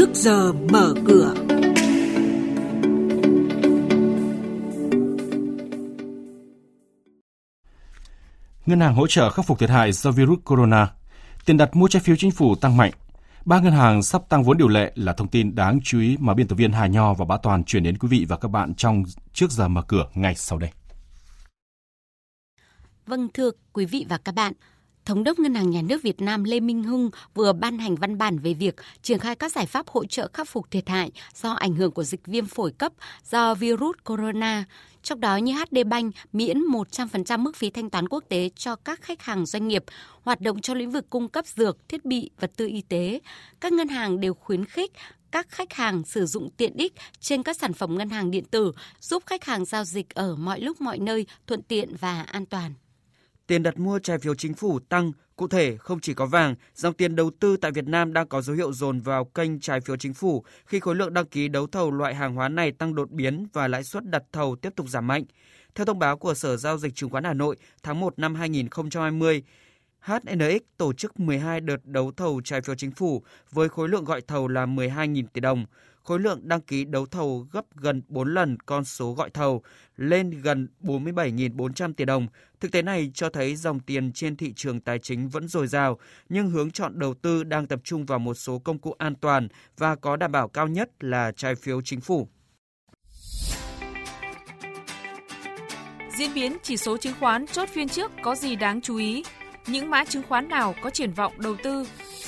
trước giờ mở cửa. Ngân hàng hỗ trợ khắc phục thiệt hại do virus corona. Tiền đặt mua trái phiếu chính phủ tăng mạnh. Ba ngân hàng sắp tăng vốn điều lệ là thông tin đáng chú ý mà biên tập viên Hà Nho và Bá Toàn chuyển đến quý vị và các bạn trong trước giờ mở cửa ngay sau đây. Vâng thưa quý vị và các bạn, Thống đốc Ngân hàng Nhà nước Việt Nam Lê Minh Hưng vừa ban hành văn bản về việc triển khai các giải pháp hỗ trợ khắc phục thiệt hại do ảnh hưởng của dịch viêm phổi cấp do virus corona. Trong đó như HD Bank miễn 100% mức phí thanh toán quốc tế cho các khách hàng doanh nghiệp hoạt động trong lĩnh vực cung cấp dược, thiết bị, vật tư y tế. Các ngân hàng đều khuyến khích các khách hàng sử dụng tiện ích trên các sản phẩm ngân hàng điện tử, giúp khách hàng giao dịch ở mọi lúc mọi nơi thuận tiện và an toàn tiền đặt mua trái phiếu chính phủ tăng, cụ thể không chỉ có vàng, dòng tiền đầu tư tại Việt Nam đang có dấu hiệu dồn vào kênh trái phiếu chính phủ khi khối lượng đăng ký đấu thầu loại hàng hóa này tăng đột biến và lãi suất đặt thầu tiếp tục giảm mạnh. Theo thông báo của Sở Giao dịch Chứng khoán Hà Nội, tháng 1 năm 2020, HNX tổ chức 12 đợt đấu thầu trái phiếu chính phủ với khối lượng gọi thầu là 12.000 tỷ đồng khối lượng đăng ký đấu thầu gấp gần 4 lần con số gọi thầu, lên gần 47.400 tỷ đồng. Thực tế này cho thấy dòng tiền trên thị trường tài chính vẫn dồi dào, nhưng hướng chọn đầu tư đang tập trung vào một số công cụ an toàn và có đảm bảo cao nhất là trái phiếu chính phủ. Diễn biến chỉ số chứng khoán chốt phiên trước có gì đáng chú ý? Những mã chứng khoán nào có triển vọng đầu tư?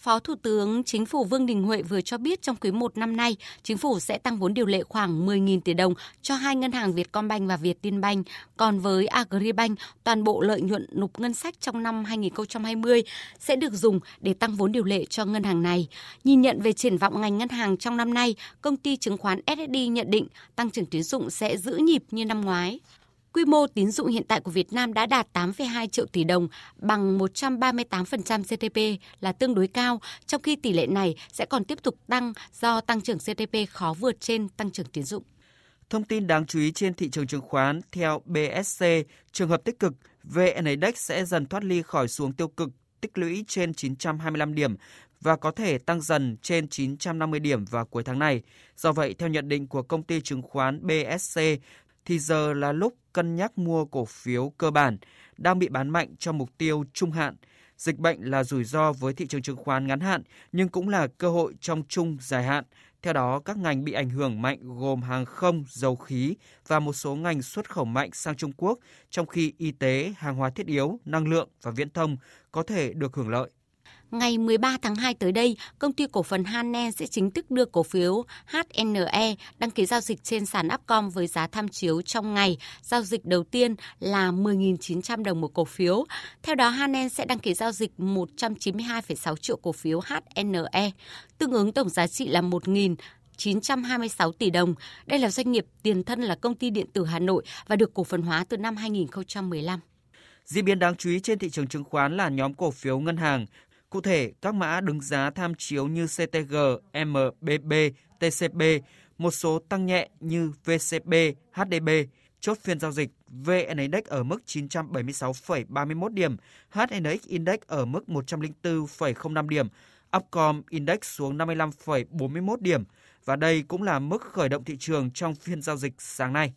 Phó Thủ tướng Chính phủ Vương Đình Huệ vừa cho biết trong quý 1 năm nay, Chính phủ sẽ tăng vốn điều lệ khoảng 10.000 tỷ đồng cho hai ngân hàng Vietcombank và Vietinbank. Còn với Agribank, toàn bộ lợi nhuận nộp ngân sách trong năm 2020 sẽ được dùng để tăng vốn điều lệ cho ngân hàng này. Nhìn nhận về triển vọng ngành ngân hàng trong năm nay, công ty chứng khoán SSD nhận định tăng trưởng tín dụng sẽ giữ nhịp như năm ngoái. Quy mô tín dụng hiện tại của Việt Nam đã đạt 8,2 triệu tỷ đồng, bằng 138% GDP là tương đối cao, trong khi tỷ lệ này sẽ còn tiếp tục tăng do tăng trưởng GDP khó vượt trên tăng trưởng tín dụng. Thông tin đáng chú ý trên thị trường chứng khoán theo BSC, trường hợp tích cực, VN Index sẽ dần thoát ly khỏi xuống tiêu cực tích lũy trên 925 điểm và có thể tăng dần trên 950 điểm vào cuối tháng này. Do vậy, theo nhận định của công ty chứng khoán BSC, thì giờ là lúc cân nhắc mua cổ phiếu cơ bản đang bị bán mạnh cho mục tiêu trung hạn. Dịch bệnh là rủi ro với thị trường chứng khoán ngắn hạn nhưng cũng là cơ hội trong trung dài hạn. Theo đó, các ngành bị ảnh hưởng mạnh gồm hàng không, dầu khí và một số ngành xuất khẩu mạnh sang Trung Quốc, trong khi y tế, hàng hóa thiết yếu, năng lượng và viễn thông có thể được hưởng lợi. Ngày 13 tháng 2 tới đây, công ty cổ phần Hanen sẽ chính thức đưa cổ phiếu HNE đăng ký giao dịch trên sàn Upcom với giá tham chiếu trong ngày giao dịch đầu tiên là 10.900 đồng một cổ phiếu. Theo đó, Hanen sẽ đăng ký giao dịch 192,6 triệu cổ phiếu HNE, tương ứng tổng giá trị là 1.000 926 tỷ đồng. Đây là doanh nghiệp tiền thân là công ty điện tử Hà Nội và được cổ phần hóa từ năm 2015. Diễn biến đáng chú ý trên thị trường chứng khoán là nhóm cổ phiếu ngân hàng Cụ thể, các mã đứng giá tham chiếu như CTG, MBB, TCB, một số tăng nhẹ như VCB, HDB, chốt phiên giao dịch VN Index ở mức 976,31 điểm, HNX Index ở mức 104,05 điểm, Upcom Index xuống 55,41 điểm và đây cũng là mức khởi động thị trường trong phiên giao dịch sáng nay.